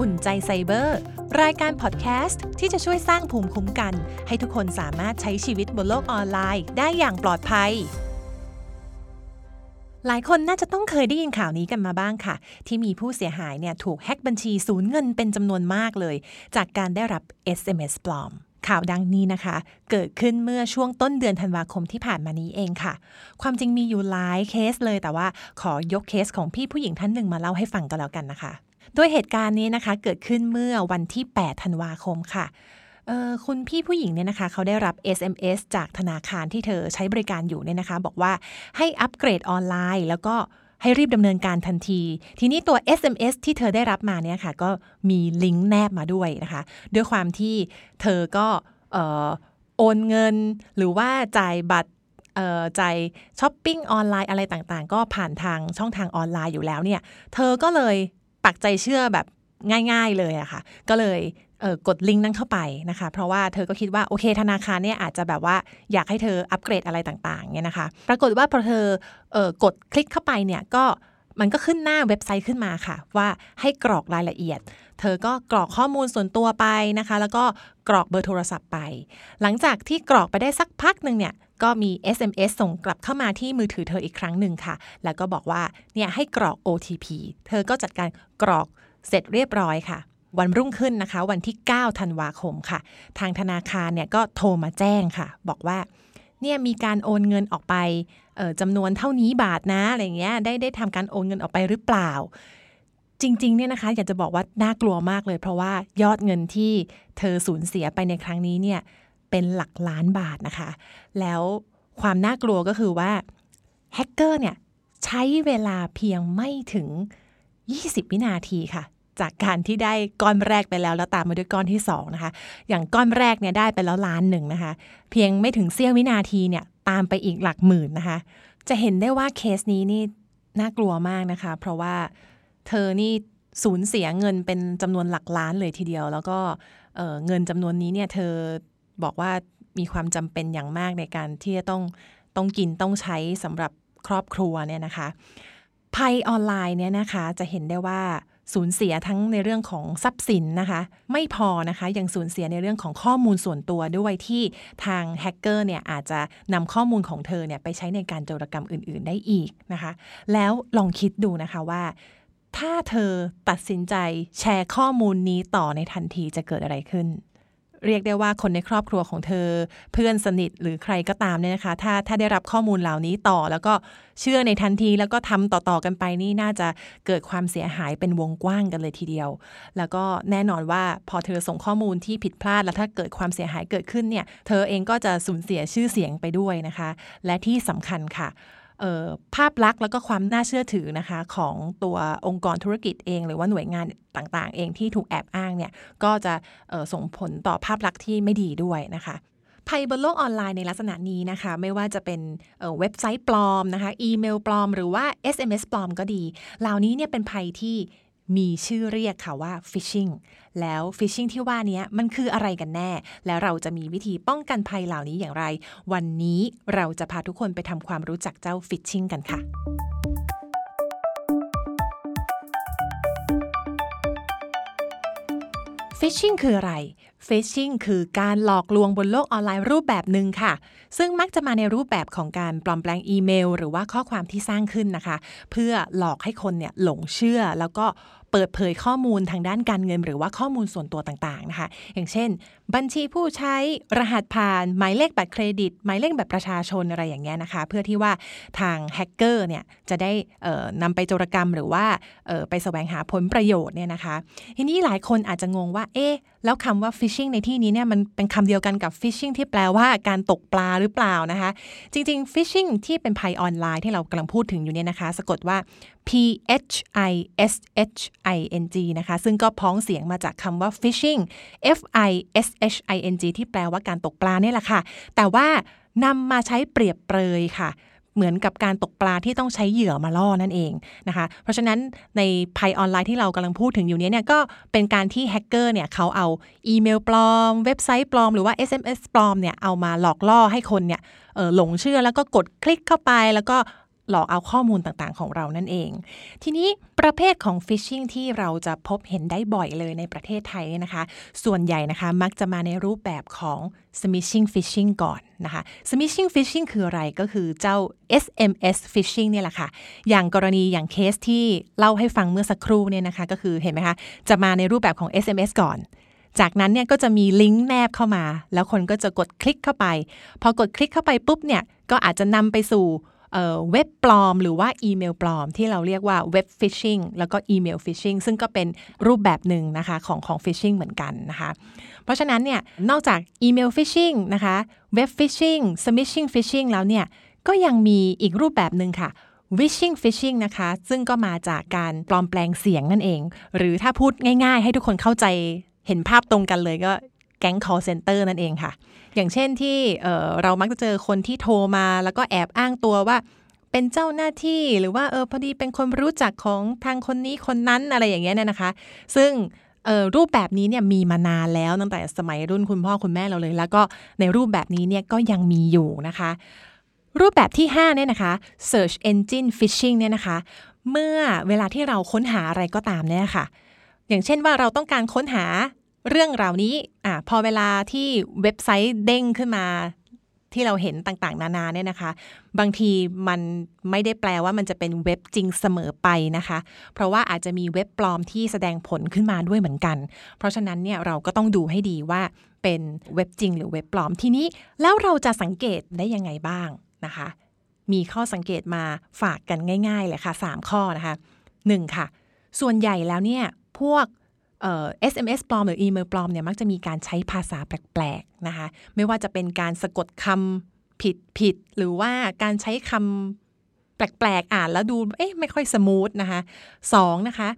อุ่นใจไซเบอร์ รายการพอดแคสต์ที่จะช่วยสร้างภูมิคุ้มกัน ให้ทุกคนสามารถใช้ชีวิตบนโลกออนไลน์ ได้อย่างปลอดภัย หลายคนน่าจะต้องเคยได้ยินข่าวนี้กันมาบ้างค่ะ ที่มีผู้เสียหายเนี่ยถูกแฮ็กบัญชีสูญเงินเป็นจำนวนมากเลย จากการได้รับ SMS ปลอมข่าวดังนี้นะคะ เกิดขึ้นเมื่อช่วงต้นเดือนธันวาคมที่ผ่านมานี้เองค่ะ ความจริงมีอยู่หลายเคสเลยแต่ว่าขอยกเคสของพี่ผู้หญิงท่านหนึ่งมาเล่าให้ฟังกันแล้วกันนะคะ โดยเหตุการณ์นี้นะคะเกิดขึ้นเมื่อวันที่ 8 ธันวาคมค่ะคุณพี่ผู้หญิงเนี่ยนะคะเขาได้รับ SMS จากธนาคารที่เธอใช้บริการอยู่เนี่ยนะคะ บอกว่าให้อัปเกรดออนไลน์ แล้วก็ให้รีบดำเนินการทันที ทีนี้ตัว SMS ที่เธอได้รับมาเนี่ยค่ะ ก็มีลิงก์แนบมาด้วยนะคะ ด้วยความที่เธอก็โอนเงินหรือว่าจ่ายบัตรจ่ายช้อปปิ้งออนไลน์อะไรต่างๆ ก็ผ่านทางช่องทางออนไลน์อยู่แล้วเนี่ย เธอก็เลย ปักใจเชื่อแบบง่าย ๆเลยอะค่ะ ก็เลยเออกดลิงก์นั้นเข้าไปนะคะ เพราะว่าเธอก็คิดว่าโอเคธนาคารเนี่ยอาจจะแบบว่าอยากให้เธออัปเกรดอะไรต่างๆเนี่ยนะคะ ปรากฏว่าพอเธอเออกดคลิกเข้าไปเนี่ยก็มันก็ขึ้นหน้าเว็บไซต์ขึ้นมาค่ะ ว่าให้กรอกรายละเอียด เธอก็กรอกข้อมูลส่วนตัวไปนะคะ แล้วก็กรอกเบอร์โทรศัพท์ไป หลังจากที่กรอกไปได้สักพักหนึ่งเนี่ยก็มี SMS ส่งกลับเข้ามาที่มือถือเธออีกครั้งหนึ่งค่ะ แล้วก็บอกว่าเนี่ยให้กรอก OTP เธอก็จัดการกรอกเสร็จเรียบร้อยค่ะ วันรุ่งขึ้นนะคะ วันที่ 9 ธันวาคมค่ะ ทางธนาคารเนี่ยก็โทรมาแจ้งค่ะ บอกว่าเนี่ยมีการโอนเงินออกไปจำนวนเท่านี้บาทนะอะไรเงี้ยได้ได้ทำการโอนเงินออกไปหรือเปล่า จริงๆเนี่ยนะคะอยากจะบอกว่าน่ากลัวมากเลย เพราะว่ายอดเงินที่เธอสูญเสียไปในครั้งนี้เนี่ยเป็นหลักล้านบาทนะคะ แล้วความน่ากลัวก็คือว่าแฮกเกอร์เนี่ยใช้เวลาเพียงไม่ถึง 20 วินาทีค่ะ จากการที่ได้ก้อนแรกไปแล้ว แล้วตามมาด้วยก้อนที่ 2 นะคะ อย่างก้อนแรกเนี่ยได้ไปแล้วล้านหนึ่งนะคะ เพียงไม่ถึงเสี้ยววินาทีเนี่ยตามไปอีกหลักหมื่นนะคะ จะเห็นได้ว่าเคสนี้นี่น่ากลัวมากนะคะ เพราะว่า เธอนี่สูญเสียเงินเป็นจำนวนหลักล้านเลยทีเดียว แล้วก็เงินจำนวนนี้เนี่ยเธอบอกว่ามีความจำเป็นอย่างมากในการที่จะต้องต้องกินต้องใช้สำหรับครอบครัวเนี่ยนะคะภัยออนไลน์เนี่ยนะคะจะเห็นได้ว่าสูญเสียทั้งในเรื่องของทรัพย์สินนะคะ ไม่พอนะคะยังสูญเสียในเรื่องของข้อมูลส่วนตัวด้วยที่ทางแฮกเกอร์เนี่ยอาจจะนำข้อมูลของเธอเนี่ยไปใช้ในการโจรกรรมอื่น ๆ ได้อีกนะคะ แล้วลองคิดดูนะคะว่า ถ้าเธอตัดสินใจแชร์ข้อมูลนี้ต่อในทันทีจะเกิดอะไรขึ้น เรียกได้ว่าคนในครอบครัวของเธอ เพื่อนสนิทหรือใครก็ตามเนี่ยนะคะ ถ้าถ้าได้รับข้อมูลเหล่านี้ต่อ แล้วก็เชื่อในทันทีแล้วก็ทำต่อๆกันไปนี่น่าจะเกิดความเสียหายเป็นวงกว้างกันเลยทีเดียว แล้วก็แน่นอนว่าพอเธอส่งข้อมูลที่ผิดพลาด แล้วถ้าเกิดความเสียหายเกิดขึ้นเนี่ย เธอเองก็จะสูญเสียชื่อเสียงไปด้วยนะคะ และที่สำคัญค่ะ ภาพลักษณ์แล้วก็ความน่าเชื่อถือนะคะของตัวองค์กรธุรกิจเอง หรือว่าหน่วยงานต่างๆ เองที่ถูกแอบอ้างเนี่ยก็จะส่งผลต่อภาพลักษณ์ที่ไม่ดีด้วยนะคะภัยบนโลกออนไลน์ในลักษณะนี้นะคะ ไม่ว่าจะเป็นเว็บไซต์ปลอมนะคะอีเมลปลอม หรือว่า SMS ปลอมก็ดี เหล่านี้เนี่ยเป็นภัยที่ มีชื่อเรียกค่ะว่า phishing แล้ว phishing ที่ว่านี้มันคืออะไรกันแน่ แล้วเราจะมีวิธีป้องกันภัยเหล่านี้อย่างไร วันนี้เราจะพาทุกคนไปทำความรู้จักเจ้า phishing กันค่ะ phishing คืออะไร phishing คือการหลอกลวงบนโลกออนไลน์รูปแบบหนึ่งค่ะ ซึ่งมักจะมาในรูปแบบของการปลอมแปลงอีเมล หรือว่าข้อความที่สร้างขึ้นนะคะ เพื่อหลอกให้คนเนี่ยหลงเชื่อแล้วก็เปิดเผยข้อมูลทางด้านการเงิน หรือว่าข้อมูลส่วนตัวต่างๆนะคะ อย่างเช่น บัญชีผู้ใช้รหัสผ่าน หมายเลขบัตรเครดิต หมายเลขบัตรประชาชนอะไรอย่างเงี้ยนะคะ เพื่อที่ว่าทางแฮกเกอร์เนี่ยจะได้นำไปโจรกรรมหรือว่าไปแสวงหาผลประโยชน์เนี่ยนะคะ ทีนี้หลายคนอาจจะงงว่าเอ๊ะแล้วคำว่า phishing ในที่นี้เนี่ยมันเป็นคำเดียวกันกับ phishing ที่แปลว่าการตกปลาหรือเปล่านะคะ จริงๆ phishing ที่เป็นภัยออนไลน์ที่เรากำลังพูดถึงอยู่เนี่ยนะคะ สะกดว่า P H I S H I N G นะคะ ซึ่งก็พ้องเสียงมาจากคำว่า phishing F I S H I N G ที่แปลว่าการตกปลาเนี่ยแหละค่ะ แต่ว่านำมาใช้เปรียบเปรยค่ะเหมือนกับการตกปลาที่ต้องใช้เหยื่อมาล่อนั่นเองนะคะ เพราะฉะนั้นในภัยออนไลน์ที่เรากำลังพูดถึงอยู่นี้เนี่ยก็เป็นการที่แฮกเกอร์เนี่ยเขาเอาอีเมลปลอม เว็บไซต์ปลอมหรือว่า SMS ปลอมเนี่ยเอามาหลอกล่อให้คนเนี่ยหลงเชื่อแล้วก็กดคลิกเข้าไปแล้วก็ หลอกเอาข้อมูลต่างๆ ของเรานั่นเอง ทีนี้ประเภทของฟิชชิงที่เราจะพบเห็นได้บ่อยเลยในประเทศไทยนะคะ ส่วนใหญ่นะคะมักจะมาในรูปแบบของ smishing phishing ก่อนนะคะ smishing phishing คืออะไรก็คือเจ้า SMS phishing เนี่ยแหละค่ะ อย่างกรณีอย่างเคสที่เล่าให้ฟังเมื่อสักครู่เนี่ยนะคะ ก็คือเห็นไหมคะ จะมาในรูปแบบของ SMS ก่อนจากนั้นเนี่ยก็จะมีลิงก์แนบเข้ามา แล้วคนก็จะกดคลิกเข้าไป พอกดคลิกเข้าไปปุ๊บเนี่ยก็อาจจะนำไปสู่ เว็บปลอมหรือว่าอีเมลปลอม ที่เราเรียกว่าเว็บ phishing แล้วก็อีเมล phishing ซึ่งก็เป็นรูปแบบหนึ่งนะคะของของ phishing เหมือนกันนะคะเพราะฉะนั้นเนี่ยนอกจากอีเมล phishing นะคะเว็บฟิชชิงสมิชชิงฟิชชิงแล้วเนี่ยก็ยังมีอีกรูปแบบหนึ่งค่ะ wishing phishing นะคะ ซึ่งก็มาจากการปลอมแปลงเสียงนั่นเอง หรือถ้าพูดง่ายๆ ให้ทุกคนเข้าใจเห็นภาพตรงกันเลยก็ แก๊ง call center นั่นเองค่ะ อย่างเช่นที่เเรามักจะเจอคนที่โทรมาแล้วก็แอบอ้างตัวว่าเป็นเจ้าหน้าที่หรือว่าเออพอดีเป็นคนรู้จักของทางคนนี้คนนั้นอะไรอย่างเงี้ยเนี่ยนะคะ ซึ่งรูปแบบนี้เนี่ยมีมานานแล้วตั้งแต่สมัยรุ่นคุณพ่อคุณแม่เราเลย แล้วก็ในรูปแบบนี้เนี่ยก็ยังมีอยู่นะคะ รูปแบบที่5เนี่ยนะคะ search engine phishing เนี่ยนะคะ เมื่อเวลาที่เราค้นหาอะไรก็ตามเนี่ยค่ะ อย่างเช่นว่าเราต้องการค้นหา เรื่องราวนี้อะพอเวลาที่เว็บไซต์เด้งขึ้นมาที่เราเห็นต่างๆ นานาเนี่ยนะคะ บางทีมันไม่ได้แปลว่ามันจะเป็นเว็บจริงเสมอไปนะคะ เพราะว่าอาจจะมีเว็บปลอมที่แสดงผลขึ้นมาด้วยเหมือนกัน เพราะฉะนั้นเนี่ยเราก็ต้องดูให้ดีว่าเป็นเว็บจริงหรือเว็บปลอมทีนี้ แล้วเราจะสังเกตได้ยังไงบ้างนะคะ มีข้อสังเกตมาฝากกันง่ายๆเลยค่ะ 3 ข้อนะคะ 1. ค่ะ ส่วนใหญ่แล้วเนี่ยพวก เอ่อ SMS ปลอมหรืออีเมลปลอมเนี่ยมักจะมีการใช้ภาษาแปลกๆนะคะ ไม่ว่าจะเป็นการสะกดคำผิดผิด หรือว่าการใช้คำแปลกๆอ่านแล้วดูเอ๊ะไม่ค่อยสมูทนะคะสองนะคะ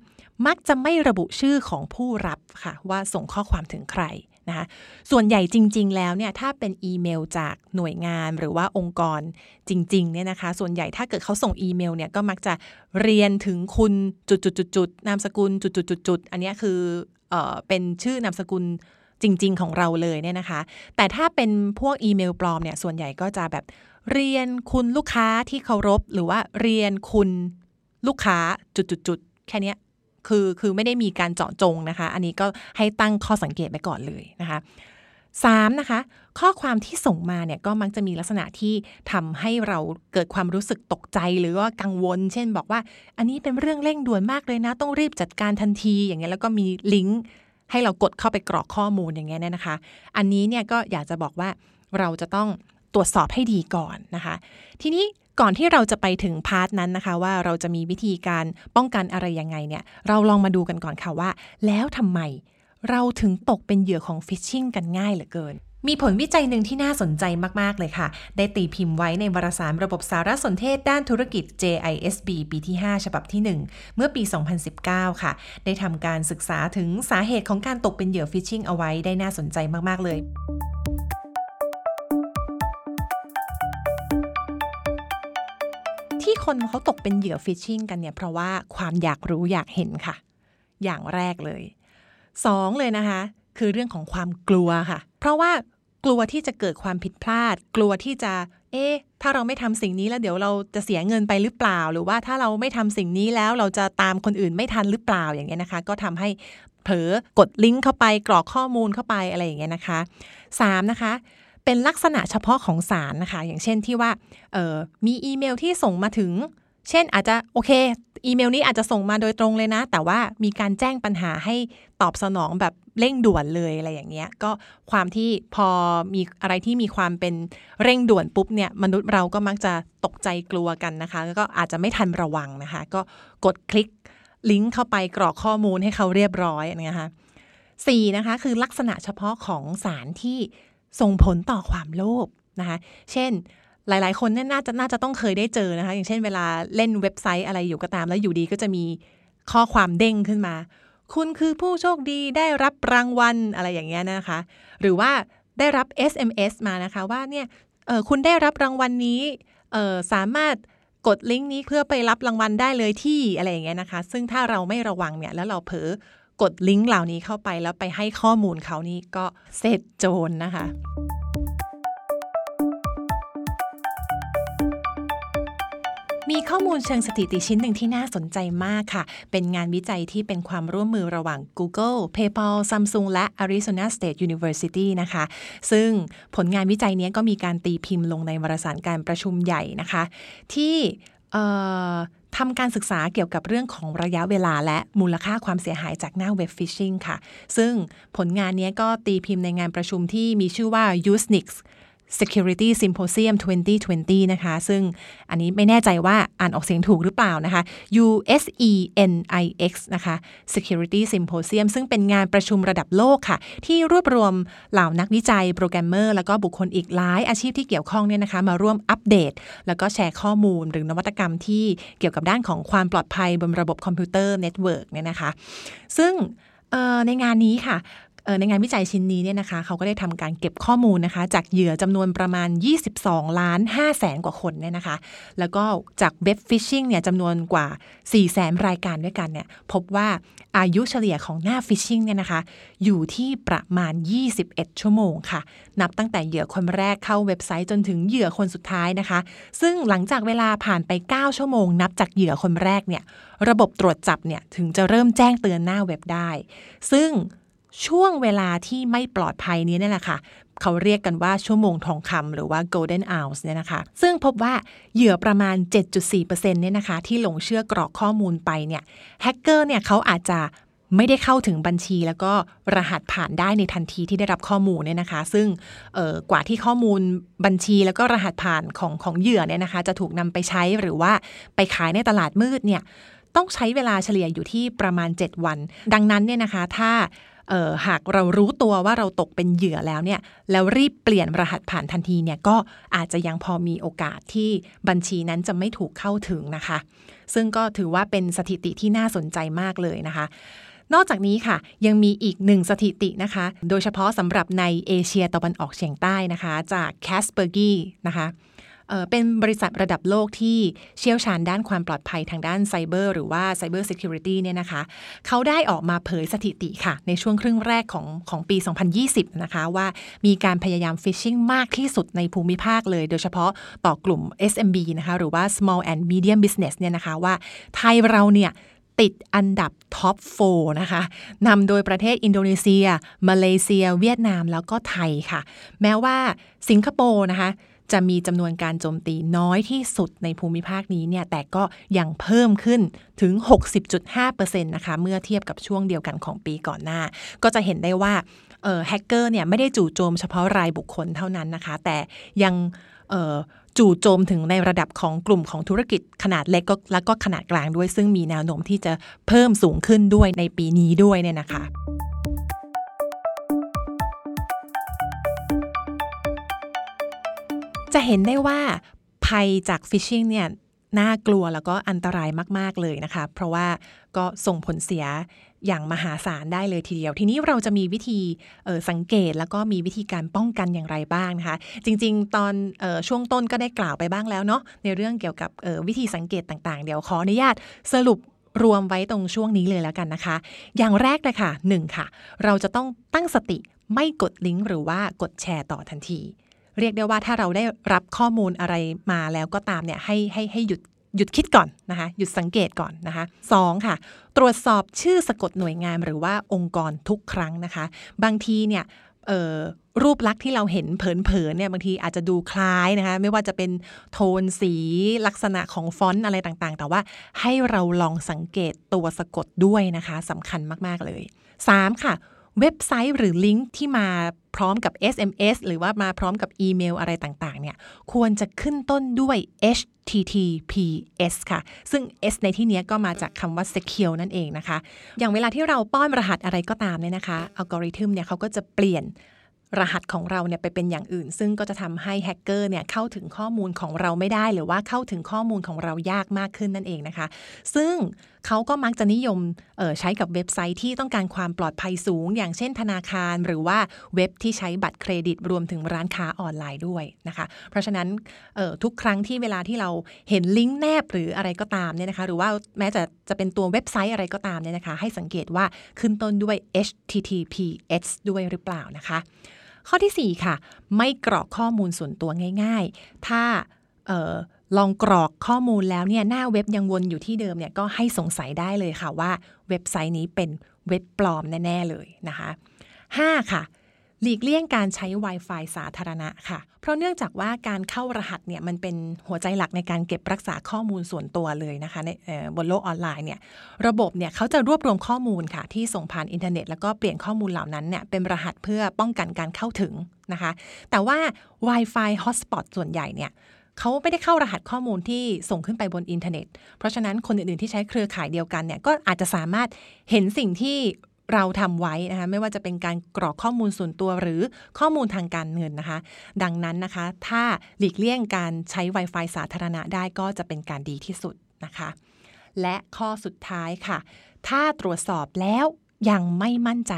มักจะไม่ระบุชื่อของผู้รับค่ะ ว่าส่งข้อความถึงใคร นะคะส่วนใหญ่จริง ๆ แล้วเนี่ยถ้าเป็นอีเมลจากหน่วยงานหรือว่าองค์กรจริงๆเนี่ยนะคะส่วนใหญ่ถ้าเกิดเขาส่งอีเมลเนี่ยก็มักจะเรียนถึงคุณจุดๆๆนามสกุลจุดๆๆอันนี้คือเออเป็นชื่อนามสกุลจริง ๆ ของเราเลยเนี่ยนะคะ แต่ถ้าเป็นพวกอีเมลปลอมเนี่ยส่วนใหญ่ก็จะแบบเรียนคุณลูกค้าที่เคารพ หรือว่าเรียนคุณลูกค้าจุดๆๆแค่นี้ คือคือไม่ได้มีการเจาะจงนะคะ อันนี้ก็ให้ตั้งข้อสังเกตไปก่อนเลยนะคะสามนะคะ ข้อความที่ส่งมาเนี่ยก็มักจะมีลักษณะที่ทำให้เราเกิดความรู้สึกตกใจหรือว่ากังวล เช่นบอกว่า อันนี้เป็นเรื่องเร่งด่วนมากเลยนะ ต้องรีบจัดการทันที อย่างเงี้ยแล้วก็มีลิงก์ให้เรากดเข้าไปกรอกข้อมูลอย่างเงี้ยนะคะ อันนี้เนี่ยก็อยากจะบอกว่าเราจะต้องตรวจสอบให้ดีก่อนนะคะ ทีนี้ ก่อนที่เราจะไปถึงพาร์ทนั้นนะคะ ว่าเราจะมีวิธีการป้องกันอะไรยังไงเนี่ยเราลองมาดูกันก่อนค่ะว่า แล้วทำไมเราถึงตกเป็นเหยื่อของฟิชชิงกันง่ายเหลือเกินมีผลวิจัยหนึ่งที่น่าสนใจมาก ๆ เลยค่ะ ได้ตีพิมพ์ไว้ในวารสารระบบสารสนเทศด้านธุรกิจ JISB ปีที่ 5 ฉบับที่ 1 เมื่อปี 2019 ค่ะ ได้ทำการศึกษาถึงสาเหตุของการตกเป็นเหยื่อฟิชชิงเอาไว้ได้น่าสนใจมาก ๆ เลย ที่คนเขาตกเป็นเหยื่อฟิชชิงกันเนี่ยเพราะว่าความอยากรู้อยากเห็นค่ะ อย่างแรกเลยสองเลยนะคะ คือเรื่องของความกลัวค่ะ เพราะว่ากลัวที่จะเกิดความผิดพลาด กลัวที่จะ เอ๊ะ ถ้าเราไม่ทำสิ่งนี้แล้วเดี๋ยวเราจะเสียเงินไปหรือเปล่า หรือว่าถ้าเราไม่ทำสิ่งนี้แล้วเราจะตามคนอื่นไม่ทันหรือเปล่าอย่างเงี้ยนะคะ ก็ทำให้เผลอกดลิงก์เข้าไปกรอกข้อมูลเข้าไปอะไรอย่างเงี้ยนะคะ 3 นะคะ เป็นลักษณะเฉพาะของสารนะคะ อย่างเช่นที่ว่ามีอีเมลที่ส่งมาถึง เช่นอาจจะโอเค อีเมลนี้อาจจะส่งมาโดยตรงเลยนะ แต่ว่ามีการแจ้งปัญหาให้ตอบสนองแบบเร่งด่วนเลยอะไรอย่างเงี้ยก็ความที่พอมีอะไรที่มีความเป็นเร่งด่วนปุ๊บเนี่ยมนุษย์เราก็มักจะตกใจกลัวกันนะคะ แล้วก็อาจจะไม่ทันระวังนะคะ ก็กดคลิกลิงก์เข้าไปกรอกข้อมูลให้เขาเรียบร้อยนะคะสี่นะคะคือลักษณะเฉพาะของสารที่ ส่งผลต่อความโลภนะคะ เช่นหลาย ๆ คนน่าจะน่าจะต้องเคยได้เจอนะคะ อย่างเช่นเวลาเล่นเว็บไซต์อะไรอยู่ก็ตาม แล้วอยู่ดีก็จะมีข้อความเด้งขึ้นมา คุณคือผู้โชคดีได้รับรางวัลอะไรอย่างเงี้ยนะคะ หรือว่าได้รับ SMS มานะคะว่าเนี่ยคุณได้รับรางวัลนี้สามารถกดลิงก์นี้เพื่อไปรับรางวัลได้เลยที่อะไรอย่างเงี้ยนะคะ ซึ่งถ้าเราไม่ระวังเนี่ยแล้วเราเผลอ กดลิงก์เหล่านี้เข้าไปแล้วไปให้ข้อมูลเขานี่ก็เสร็จโจรนะคะ มีข้อมูลเชิงสถิติชิ้นหนึ่งที่น่าสนใจมากค่ะ เป็นงานวิจัยที่เป็นความร่วมมือระหว่าง Google, PayPal, Samsung และ Arizona State University นะคะ ซึ่งผลงานวิจัยนี้ก็มีการตีพิมพ์ลงในวารสารการประชุมใหญ่นะคะ ที่ ทำการศึกษาเกี่ยวกับเรื่องของระยะเวลาและมูลค่าความเสียหายจากหน้าเว็บฟิชชิงค่ะ ซึ่งผลงานนี้ก็ตีพิมพ์ในงานประชุมที่มีชื่อว่า u s n i x Security Symposium 2020 นะคะ ซึ่งอันนี้ไม่แน่ใจว่าอ่านออกเสียงถูกหรือเปล่านะคะ USENIX นะคะ Security Symposium ซึ่งเป็นงานประชุมระดับโลกค่ะ ที่รวบรวมเหล่านักวิจัย โปรแกรมเมอร์ แล้วก็บุคคลอีกหลายอาชีพที่เกี่ยวข้องเนี่ยนะคะ มาร่วมอัปเดต แล้วก็แชร์ข้อมูลหรือนวัตกรรมที่เกี่ยวกับด้านของความปลอดภัยบนระบบคอมพิวเตอร์ network เนี่ยนะคะ ซึ่งในงานนี้ค่ะ ในงานวิจัยชิ้นนี้เนี่ยนะคะเขาก็ได้ทำการเก็บข้อมูลนะคะ จากเหยื่อจำนวนประมาณ 22 ล้าน5แสนกว่าคนเนี่ยนะคะ แล้วก็จากเว็บฟิชชิงเนี่ยจำนวนกว่า 4 แสนรายการด้วยกันเนี่ยพบว่าอายุเฉลี่ยของหน้าฟิชชิงเนี่ยนะคะ อยู่ที่ประมาณ 21 ชั่วโมงค่ะ นับตั้งแต่เหยื่อคนแรกเข้าเว็บไซต์จนถึงเหยื่อคนสุดท้ายนะคะ ซึ่งหลังจากเวลาผ่านไป 9 ชั่วโมง นับจากเหยื่อคนแรกเนี่ยระบบตรวจจับเนี่ยถึงจะเริ่มแจ้งเตือนหน้าเว็บได้ ซึ่ง ช่วงเวลาที่ไม่ปลอดภัยนี้นี่แหละค่ะ เขาเรียกกันว่าชั่วโมงทองคำหรือว่า golden hours เนี่ยนะคะ ซึ่งพบว่าเหยื่อประมาณ 7.4%เนี่ยนะคะ ที่หลงเชื่อกรอกข้อมูลไปเนี่ยแฮกเกอร์เนี่ยเขาอาจจะไม่ได้เข้าถึงบัญชี แล้วก็รหัสผ่านได้ในทันทีที่ได้รับข้อมูลเนี่ยนะคะ ซึ่งกว่าที่ข้อมูลบัญชีแล้วก็รหัสผ่านของของเหยื่อเนี่ยนะคะ จะถูกนำไปใช้หรือว่าไปขายในตลาดมืดเนี่ยต้องใช้เวลาเฉลี่ยอยู่ที่ประมาณ 7 วัน ดังนั้นเนี่ยนะคะ ถ้า หากเรารู้ตัวว่าเราตกเป็นเหยื่อแล้วเนี่ยแล้วรีบเปลี่ยนรหัสผ่านทันทีเนี่ยก็อาจจะยังพอมีโอกาสที่บัญชีนั้นจะไม่ถูกเข้าถึงนะคะ ซึ่งก็ถือว่าเป็นสถิติที่น่าสนใจมากเลยนะคะนอกจากนี้ค่ะ ยังมีอีกหนึ่งสถิตินะคะ โดยเฉพาะสำหรับในเอเชียตะวันออกเฉียงใต้นะคะ จาก c a s p e r g y นะคะ เป็นบริษัทระดับโลกที่เชี่ยวชาญด้านความปลอดภัยทางด้านไซเบอร์หรือว่า cybersecurity เนี่ยนะคะเขาได้ออกมาเผยสถิติค่ะ ในช่วงครึ่งแรกของของปี 2020 นะคะ ว่ามีการพยายาม phishing มากที่สุดในภูมิภาคเลย โดยเฉพาะต่อกลุ่ม SMB นะคะหรือว่า small and medium business เนี่ยนะคะว่าไทยเราเนี่ยติดอันดับ top 4 นะคะนำโดยประเทศอินโดนีเซีย มาเลเซีย เวียดนาม แล้วก็ไทยค่ะ แม้ว่าสิงคโปร์นะคะ จะมีจำนวนการโจมตีน้อยที่สุดในภูมิภาคนี้เนี่ยแต่ก็ยังเพิ่มขึ้นถึง 60.5%นะคะเมื่อเทียบกับช่วงเดียวกันของปีก่อนหน้า ก็จะเห็นได้ว่าแฮกเกอร์เนี่ยไม่ได้จู่โจมเฉพาะรายบุคคลเท่านั้นนะคะ แต่ยังจู่โจมถึงในระดับของกลุ่มของธุรกิจขนาดเล็กก็และก็ขนาดกลางด้วย ซึ่งมีแนวโน้มที่จะเพิ่มสูงขึ้นด้วยในปีนี้ด้วยเนี่ยนะคะ จะเห็นได้ว่าภัยจากฟิชชิงเนี่ยน่ากลัวแล้วก็อันตรายมาก ๆ เลยนะคะ เพราะว่าก็ส่งผลเสียอย่างมหาศาลได้เลยทีเดียว ทีนี้เราจะมีวิธีสังเกตแล้วก็มีวิธีการป้องกันอย่างไรบ้างนะคะ จริง ๆ ตอนออช่วงต้นก็ได้กล่าวไปบ้างแล้วเนาะในเรื่องเกี่ยวกับวิธีสังเกตต่างๆ เดี๋ยวขออนุญาตสรุปรวมไว้ตรงช่วงนี้เลยแล้วกันนะคะ อย่างแรกเลยค่ะ1ค่ะ เราจะต้องตั้งสติไม่กดลิงก์หรือว่ากดแชร์ต่อทันที เรียกได้ว่าถ้าเราได้รับข้อมูลอะไรมาแล้วก็ตามเนี่ยให้ให้ให้หยุดหยุดคิดก่อนนะคะหยุดสังเกตก่อนนะคะสองค่ะ ตรวจสอบชื่อสะกดหน่วยงานหรือว่าองค์กรทุกครั้งนะคะ บางทีเนี่ยรูปลักษณ์ที่เราเห็นเผินๆเนี่ยบางทีอาจจะดูคล้ายนะคะไม่ว่าจะเป็นโทนสีลักษณะของฟอนต์อะไรต่างๆ แต่ว่าให้เราลองสังเกตตัวสะกดด้วยนะคะสำคัญมากๆเลย 3. ค่ะ เว็บไซต์หรือลิงก์ที่มาพร้อมกับ SMS หรือว่ามาพร้อมกับอีเมลอะไรต่างๆ เนี่ย ควรจะขึ้นต้นด้วย HTTPS ค่ะ ซึ่ง S ในที่นี้ก็มาจากคำว่า secure นั่นเองนะคะ อย่างเวลาที่เราป้อนรหัสอะไรก็ตามเนี่ยนะคะ อัลกอริทึมเนี่ยเขาก็จะเปลี่ยนรหัสของเราเนี่ยไปเป็นอย่างอื่น ซึ่งก็จะทำให้แฮกเกอร์เนี่ยเข้าถึงข้อมูลของเราไม่ได้ หรือว่าเข้าถึงข้อมูลของเรายากมากขึ้นนั่นเองนะคะ ซึ่งเขาก็มักจะนิยมใช้กับเว็บไซต์ที่ต้องการความปลอดภัยสูง อย่างเช่นธนาคาร หรือว่าเว็บที่ใช้บัตรเครดิตรวมถึงร้านค้าออนไลน์ด้วยนะคะ เพราะฉะนั้นทุกครั้งที่เวลาที่เราเห็นลิงก์แนบหรืออะไรก็ตามเนี่ยนะคะ หรือว่าแม้จะจะเป็นตัวเว็บไซต์อะไรก็ตามเนี่ยนะคะ ให้สังเกตว่าขึ้นต้นด้วย HTTPS ด้วยหรือเปล่านะคะ ข้อที่ 4 ค่ะ ไม่กรอกข้อมูลส่วนตัวง่าย ๆ ถ้า ลองกรอกข้อมูลแล้วเนี่ยหน้าเว็บยังวนอยู่ที่เดิมเนี่ยก็ให้สงสัยได้เลยค่ะว่าเว็บไซต์นี้เป็นเว็บปลอมแน่ ๆ เลยนะคะ 5. ค่ะ หลีกเลี่ยงการใช้ Wi-Fi สาธารณะค่ะ เพราะเนื่องจากว่าการเข้ารหัสเนี่ยมันเป็นหัวใจหลักในการเก็บรักษาข้อมูลส่วนตัวเลยนะคะในบนโลกออนไลน์เนี่ยระบบเนี่ยเขาจะรวบรวมข้อมูลค่ะ ที่ส่งผ่านอินเทอร์เน็ตแล้วก็เปลี่ยนข้อมูลเหล่านั้นเนี่ยเป็นรหัสเพื่อป้องกันการเข้าถึงนะคะ แต่ว่า Wi-Fi hotspot ส่วนใหญ่เนี่ย เขาไม่ได้เข้ารหัสข้อมูลที่ส่งขึ้นไปบนอินเทอร์เน็ต เพราะฉะนั้นคนอื่นๆที่ใช้เครือข่ายเดียวกันเนี่ยก็อาจจะสามารถเห็นสิ่งที่เราทำไว้นะคะไม่ว่าจะเป็นการกรอกข้อมูลส่วนตัวหรือข้อมูลทางการเงินนะคะ ดังนั้นนะคะ ถ้าหลีกเลี่ยงการใช้ Wi-Fi สาธารณะได้ก็จะเป็นการดีที่สุดนะคะ และข้อสุดท้ายค่ะ ถ้าตรวจสอบแล้วยังไม่มั่นใจ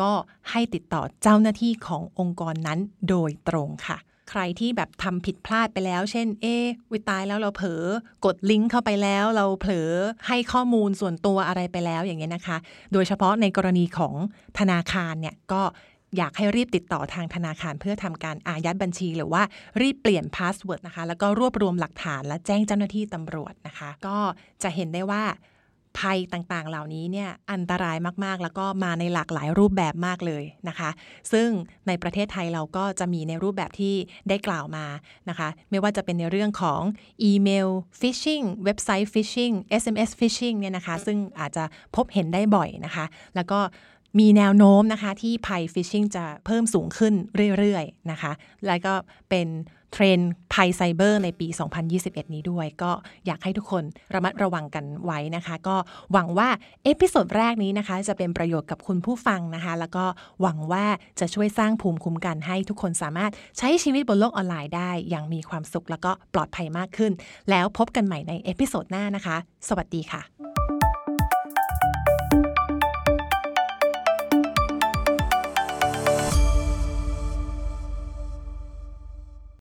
ก็ให้ติดต่อเจ้าหน้าที่ขององค์กรนั้นโดยตรงค่ะ ใครที่แบบทำผิดพลาดไปแล้ว เช่น เอวิตายแล้วเราเผลอกดลิงก์เข้าไปแล้ว เราเผลอให้ข้อมูลส่วนตัวอะไรไปแล้วอย่างเงี้ยนะคะ โดยเฉพาะในกรณีของธนาคารเนี่ยก็อยากให้รีบติดต่อทางธนาคารเพื่อทำการอายัดบัญชี หรือว่ารีบเปลี่ยน password นะคะ แล้วก็รวบรวมหลักฐานและแจ้งเจ้าหน้าที่ตำรวจนะคะ ก็จะเห็นได้ว่า ภัยต่างๆ เหล่านี้เนี่ยอันตรายมากๆ แล้วก็มาในหลากหลายรูปแบบมากเลยนะคะ ซึ่งในประเทศไทยเราก็จะมีในรูปแบบที่ได้กล่าวมานะคะ ไม่ว่าจะเป็นในเรื่องของอีเมลฟิชชิงเว็บไซต์ฟิชชิง SMS ฟิชชิงเนี่ยนะคะ ซึ่งอาจจะพบเห็นได้บ่อยนะคะ แล้วก็ มีแนวโน้มนะคะที่ภัย phishing จะเพิ่มสูงขึ้นเรื่อยๆนะคะ แล้วก็เป็นเทรนภัยไซเบอร์ในปี 2021 นี้ด้วย ก็อยากให้ทุกคนระมัดระวังกันไว้นะคะ ก็หวังว่า episode แรกนี้นะคะ จะเป็นประโยชน์กับคุณผู้ฟังนะคะ แล้วก็หวังว่าจะช่วยสร้างภูมิคุ้มกันให้ทุกคนสามารถใช้ชีวิตบนโลกออนไลน์ได้ อย่างมีความสุขแล้วก็ปลอดภัยมากขึ้น แล้วพบกันใหม่ในเอพิโซดหน้านะคะ สวัสดีค่ะ